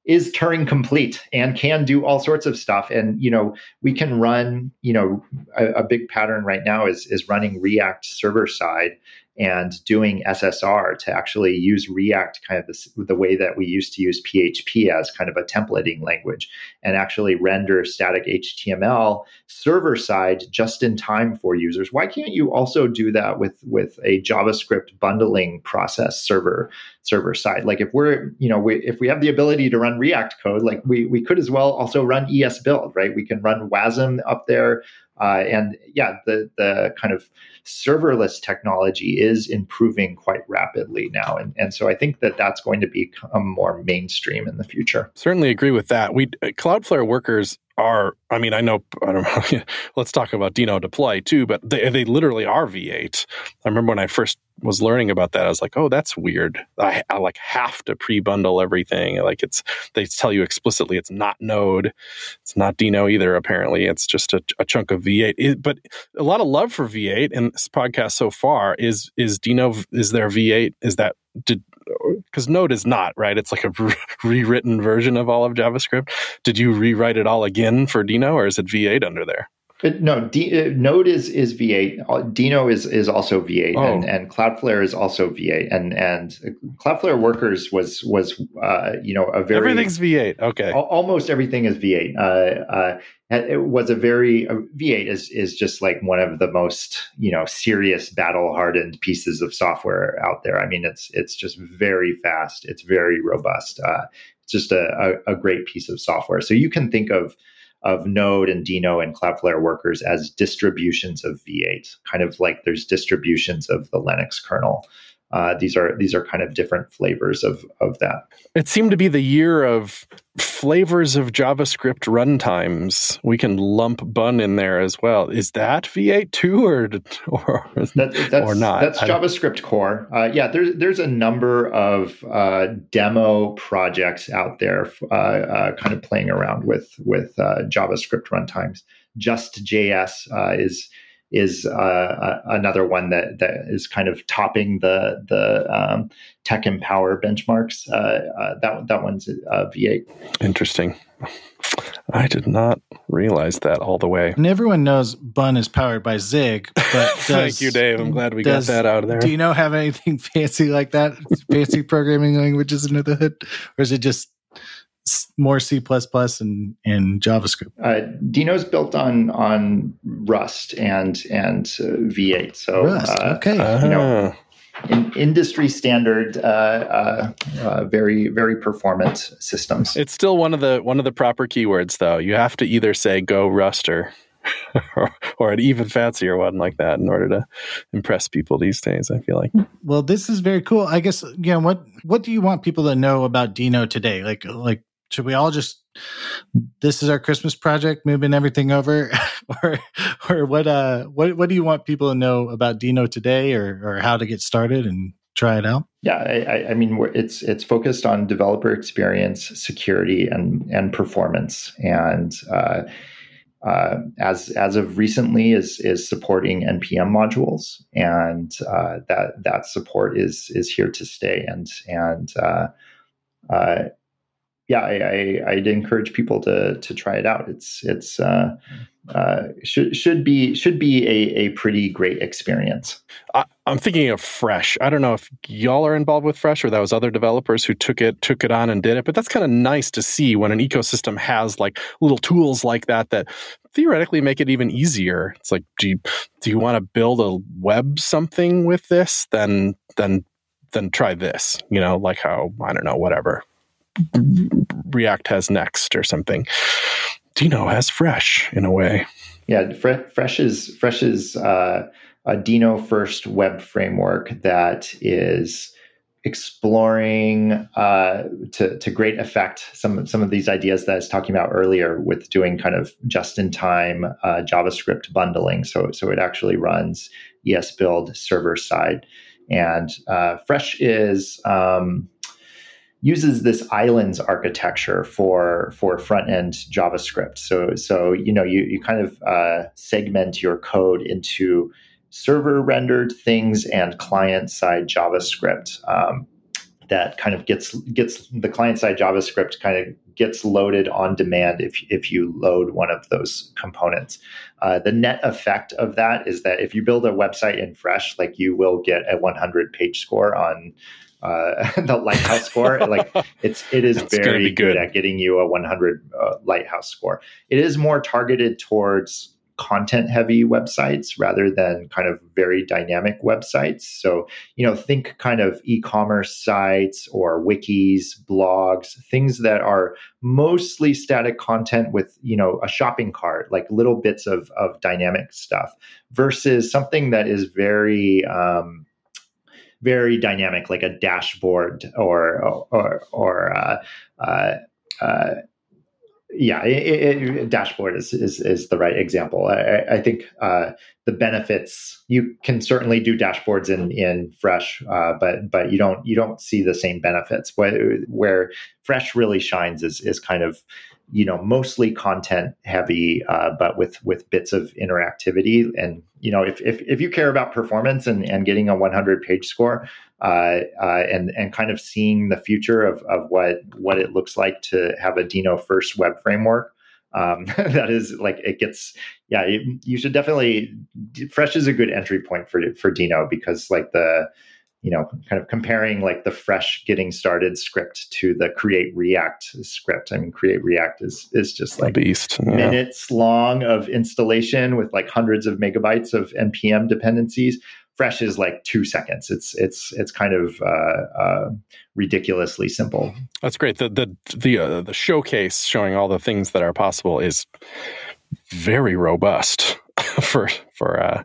is Turing complete and can do all sorts of stuff. And you know, we can run. You know, a, a, big pattern right now is is running React server side and doing SSR to actually use React kind of the, way that we used to use PHP as kind of a templating language and actually render static HTML server side just in time for users. Why can't you also do that with with a JavaScript bundling process server server side? Like if we're, you know, we, if we have the ability to run React code, like we we could as well also run ES build, right? We can run WASM up there uh, and yeah, the the kind of serverless technology is improving quite rapidly now, and and so I think that that's going to become more mainstream in the future. Certainly agree with that. We Cloudflare workers are i mean i know i don't know [laughs] let's talk about deno deploy too but they, they literally are v8 i remember when i first was learning about that i was like oh that's weird. I, I like have to pre-bundle everything like it's they tell you explicitly it's not node. It's not deno either apparently. It's just a, a chunk of v8 it, but a lot of love for v8 in this podcast so far. Is is deno is there v8 is that did because Node is not right. It's like a [laughs] re- rewritten version of all of JavaScript. Did you rewrite it all again for Deno, or is it V8 under there? No, D, uh, Node is is V8. Deno is is also V8, oh. and, and Cloudflare is also V8, and and Cloudflare Workers was was uh, you know a very everything's V8. Okay, almost everything is V8. Uh, uh, it was a very uh, V8 is is just like one of the most you know serious battle hardened pieces of software out there. I mean, it's it's just very fast. It's very robust. Uh, it's just a, a, a great piece of software. So you can think of of Node and Deno and Cloudflare workers as distributions of V8, kind of like there's distributions of the Linux kernel. Uh, these are these are kind of different flavors of of that. It seemed to be the year of flavors of JavaScript runtimes. We can lump Bun in there as well. Is that V8 too, or or, that, that's, or not? That's JavaScript core. Uh, yeah, there's there's a number of uh, demo projects out there, uh, uh, kind of playing around with with uh, JavaScript runtimes. Just.js is is uh, another one that that is kind of topping the the um, Tech Empower benchmarks. Uh, uh, that that one's uh, V8. Interesting. I did not realize that all the way. And everyone knows Bun is powered by Zig, but [laughs] does, thank you, Dave. I'm glad we does, got that out of there. Do you know have anything [laughs] fancy like that? fancy programming languages under the hood, or is it just more C and and JavaScript. Uh, Deno's built on on Rust and and uh, V8. So Rust, uh, okay, you know, ah. in, industry standard, uh, uh, uh, very very performant systems. It's still one of the one of the proper keywords, though. You have to either say Go Rust or [laughs] or, an even fancier one like that in order to impress people these days. I feel like. Well, this is very cool. I guess you know what what do you want people to know about Deno today? Like like should we all just this is our Christmas project, moving everything over, [laughs] or or what uh what what do you want people to know about Deno today, or or how to get started and try it out? Yeah, I, I mean, it's it's focused on developer experience, security, and and performance, and uh, uh, as as of recently is is supporting npm modules, and uh, that that support is is here to stay, and and uh, uh yeah, I, I, I'd encourage people to to try it out. It's it's uh, uh, should should be should be a, a pretty great experience. I, I'm thinking of Fresh. I don't know if y'all are involved with Fresh or that was other developers who took it took it on and did it, but that's kind of nice to see when an ecosystem has like little tools like that that theoretically make it even easier. It's like, do you, do you want to build a web something with this? Then then then try this. You know, like how I don't know, whatever React has next or something. Deno has Fresh in a way. Yeah, Fresh is Fresh is. Uh, a Deno first web framework that is exploring uh, to, to great effect some, some of these ideas that I was talking about earlier with doing kind of just in time uh, JavaScript bundling. So, so it actually runs ES build server side. And uh, Fresh is um, uses this islands architecture for for front end JavaScript. So so you know you you kind of uh, segment your code into server rendered things and client side JavaScript um, that kind of gets gets the client side JavaScript kind of gets loaded on demand if if you load one of those components. Uh, the net effect of that is that if you build a website in Fresh, like you will get a 100 page score on uh, [laughs] the lighthouse score. like it's it is [laughs] very good. good. at getting you a 100 uh, lighthouse score. It is more targeted towards content heavy websites rather than kind of very dynamic websites. So, you know, think kind of e commerce sites or wikis, blogs, things that are mostly static content with, you know, a shopping cart, like little bits of, of dynamic stuff versus something that is very, um, very dynamic, like a dashboard or or or uh, uh, uh, yeah, it, it, dashboard is, is, is the right example. I, I think uh, the benefits you can certainly do dashboards in in Fresh, uh, but but you don't you don't see the same benefits. Where, where Fresh really shines is is kind of you know mostly content heavy, uh, but with with bits of interactivity. And you know if if, if you care about performance and, and getting a 100 page score, uh, uh, and and kind of seeing the future of, of what what it looks like to have a Deno first web framework. Um, [laughs] that is like it gets yeah you, you, should definitely fresh is a good entry point for for Deno because like the you know kind of comparing like the fresh getting started script to the create react script i mean create react is is just like beast yeah. minutes long of installation with like hundreds of megabytes of npm dependencies fresh is like two seconds. It's it's it's kind of uh, uh, ridiculously simple. That's great. The the the uh, the showcase showing all the things that are possible is very robust [laughs] for for uh,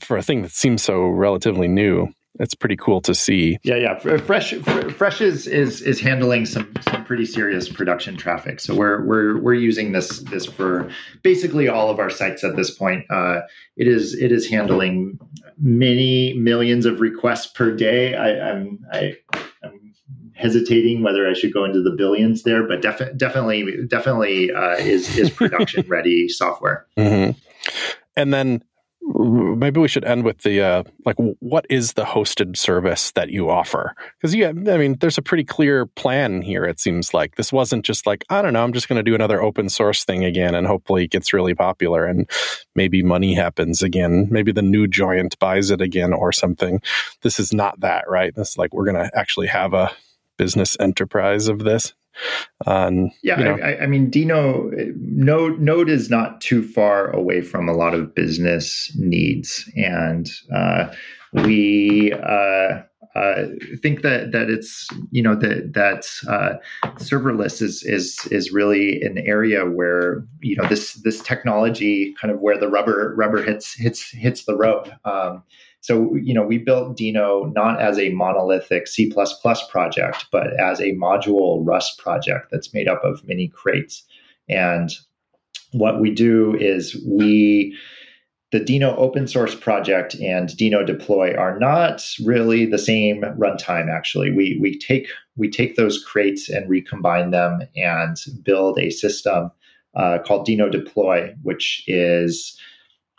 for a thing that seems so relatively new it's pretty cool to see. Yeah, yeah. Fresh, Fresh is is is handling some some pretty serious production traffic. So we're we're we're using this this for basically all of our sites at this point. Uh, it is it is handling many millions of requests per day. I, I'm I, I'm hesitating whether I should go into the billions there, but defi- definitely definitely uh, is is production ready [laughs] software. Mm-hmm. And then maybe we should end with the uh, like what is the hosted service that you offer? Because yeah i mean there's a pretty clear plan here it seems like. This wasn't just like i don't know i'm just going to do another open source thing again and hopefully it gets really popular and maybe money happens again. Maybe the new giant buys it again or something. This is not that right? This is like we're going to actually have a business enterprise of this um, yeah, you know. I, I, mean, Deno Node Node is not too far away from a lot of business needs, and uh, we uh, uh, think that that it's you know that that uh, serverless is is is really an area where you know this this technology kind of where the rubber rubber hits hits hits the road. Um, so, you know, we built Deno not as a monolithic C project, but as a module Rust project that's made up of many crates. And what we do is we the Deno open source project and Deno deploy are not really the same runtime actually. We we take we take those crates and recombine them and build a system uh, called Deno deploy, which is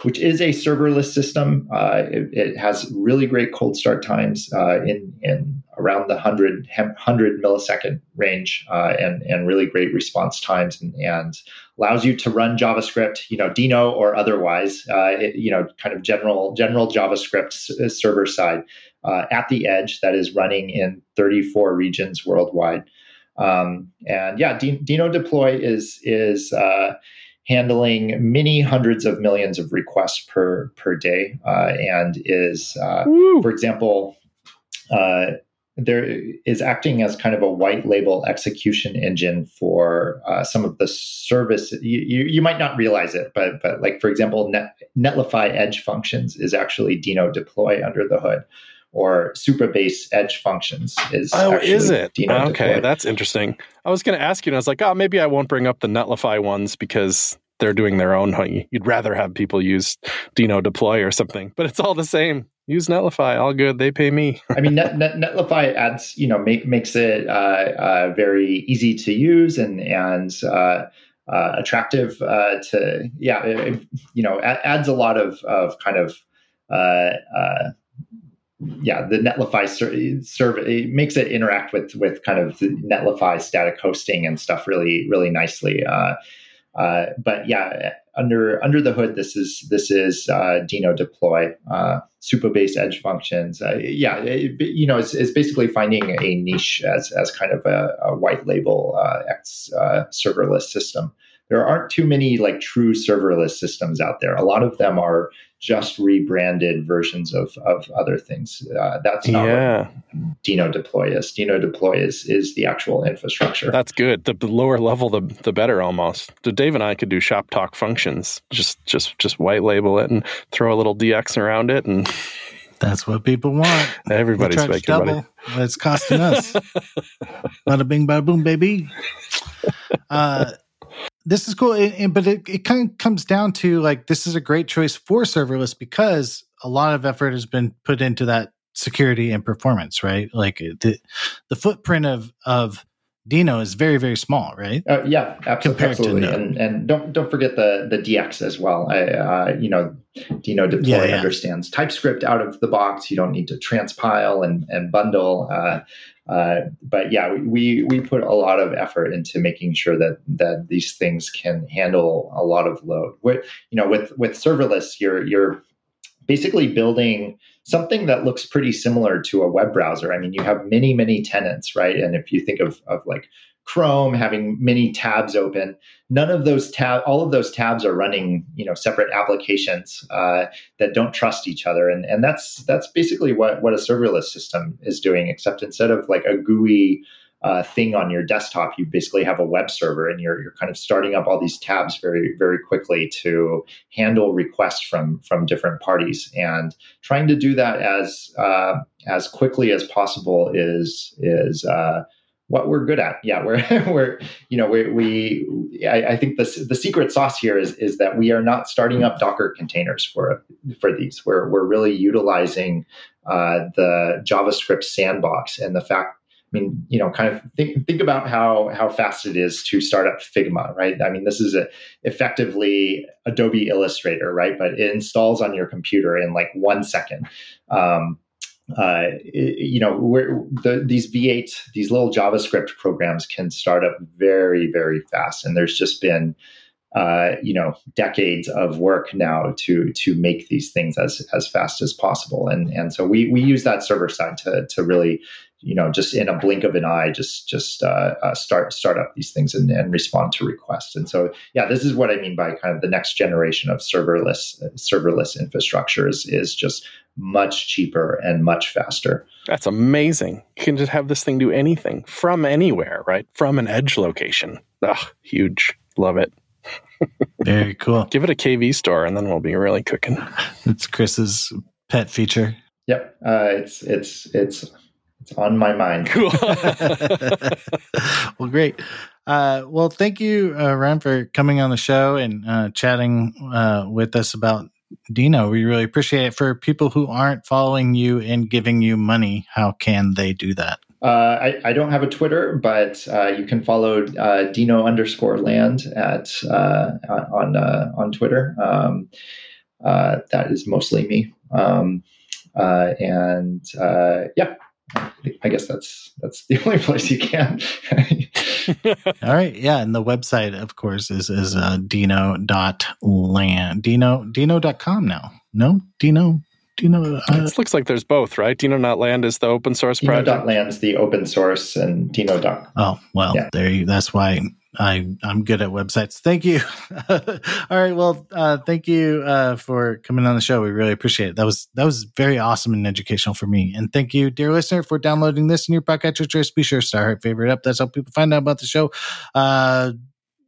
which is a serverless system. Uh, it, it, has really great cold start times uh, in in around the 100, 100 millisecond range uh, and, and really great response times and, and, allows you to run JavaScript, you know, Deno or otherwise, uh, it, you know, kind of general general JavaScript server side uh, at the edge that is running in 34 regions worldwide. Um, and yeah, Deno deploy is is uh, handling many hundreds of millions of requests per per day, uh, and is, uh, for example, uh, there is acting as kind of a white label execution engine for uh, some of the service. You, you, you, might not realize it, but but like for example, Net, Netlify Edge functions is actually Deno deploy under the hood or Supabase edge functions is oh is it? okay that's interesting. I was going to ask you and i was like oh maybe i won't bring up the netlify ones because they're doing their own you'd rather have people use deno deploy or something. But it's all the same. Use netlify all good. They pay me. I mean Net, Net, netlify adds you know make, makes it uh, uh, very easy to use and and uh, uh attractive uh, to yeah it, you know adds a lot of of kind of uh, yeah, the Netlify server it makes it interact with with kind of the Netlify static hosting and stuff really really nicely. Uh, uh, but yeah, under under the hood, this is this is uh, Deno deploy, uh, Supabase edge functions. Uh, yeah, it, you know, it's, it's, basically finding a niche as as kind of a, a white label uh, X uh, serverless system. There aren't too many like true serverless systems out there. A lot of them are just rebranded versions of, of other things. Uh, that's not yeah. what Deno deploy is. Deno deploy is is the actual infrastructure. That's good. The lower level, the the better almost. So Dave and I could do shop talk functions. Just just just white label it and throw a little DX around it and. [laughs] That's what people want. Everybody's making double money. What it's costing us. [laughs] bada bing, bada boom, baby. [laughs] Uh, this is cool, and, but it, it kind of comes down to like this is a great choice for serverless because a lot of effort has been put into that security and performance, right? Like the the footprint of of Deno is very very small, right? Uh, yeah, absolutely. absolutely. And and don't don't forget the the DX as well. I, uh, you know, Deno deploy yeah, yeah. understands TypeScript out of the box. You don't need to transpile and and bundle. Uh, uh, but yeah, we we put a lot of effort into making sure that that these things can handle a lot of load. With you know, with with serverless, you're you're basically building something that looks pretty similar to a web browser. I mean, you have many many tenants, right? And if you think of of like Chrome having many tabs open. None of those tab, all of those tabs are running, you know, separate applications uh, that don't trust each other, and and that's that's basically what what a serverless system is doing. Except instead of like a GUI uh, thing on your desktop, you basically have a web server, and you're you're kind of starting up all these tabs very very quickly to handle requests from from different parties, and trying to do that as uh, as quickly as possible is is uh, what we're good at. Yeah, [laughs] we're we're you know we we I, I, think the the secret sauce here is is that we are not starting up Docker containers for for these. We're we're really utilizing uh, the JavaScript sandbox and the fact. I mean, you know, kind of think think about how how fast it is to start up Figma, right? I mean, this is a, effectively Adobe Illustrator, right? But it installs on your computer in like one second. Um, uh, you know, the, these V8, these little JavaScript programs can start up very, very fast. And there's just been, uh, you know, decades of work now to to make these things as as fast as possible. And and so we we use that server side to to really you know, just in a blink of an eye, just just uh, uh, start start up these things and, and, respond to requests. And so, yeah, this is what I mean by kind of the next generation of serverless serverless infrastructure is, is just much cheaper and much faster. That's amazing. You can just have this thing do anything from anywhere, right? From an edge location. Ugh, huge. Love it. Very [laughs] cool. Give it a KV store, and then we'll be really cooking. It's Chris's pet feature. Yep, uh, it's it's it's it's on my mind. [laughs] [laughs] Cool. well, great. Uh, well, thank you, uh, Ryan, for coming on the show and uh, chatting uh, with us about Deno. We really appreciate it. For people who aren't following you and giving you money, how can they do that? Uh, I, I, don't have a Twitter, but uh, you can follow uh, Deno underscore land at uh, on uh, on Twitter. Um, uh, that is mostly me. Um, and yeah, I guess that's that's the [laughs] only place you can. [laughs] All right, yeah, and the website, of course, is is uh, deno.land. Deno Deno dot com now. No, Deno Deno. Uh, it looks like there's both, right? Deno not land is the open source Deno project. is the open source, and Deno. dot. Oh well, yeah. there you. That's why I I'm good at websites. Thank you. [laughs] All right. Well, uh, thank you uh, for coming on the show. We really appreciate it. That was that was very awesome and educational for me. And thank you, dear listener, for downloading this in your podcast choice. Be sure to star favorite up. That's how people find out about the show. Uh,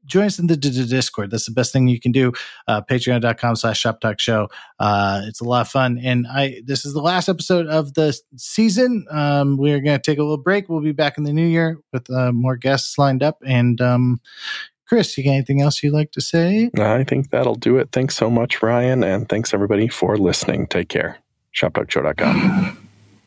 join us in the Discord. That's the best thing you can do. Uh, Patreon.com slash Shop Talk Show. Uh, it's a lot of fun. And I this is the last episode of the season. Um, we're going to take a little break. We'll be back in the new year with uh, more guests lined up. And um, Chris, you got anything else you'd like to say? I think that'll do it. Thanks so much, Ryan. And thanks everybody for listening. Take care. ShopTalkShow.com.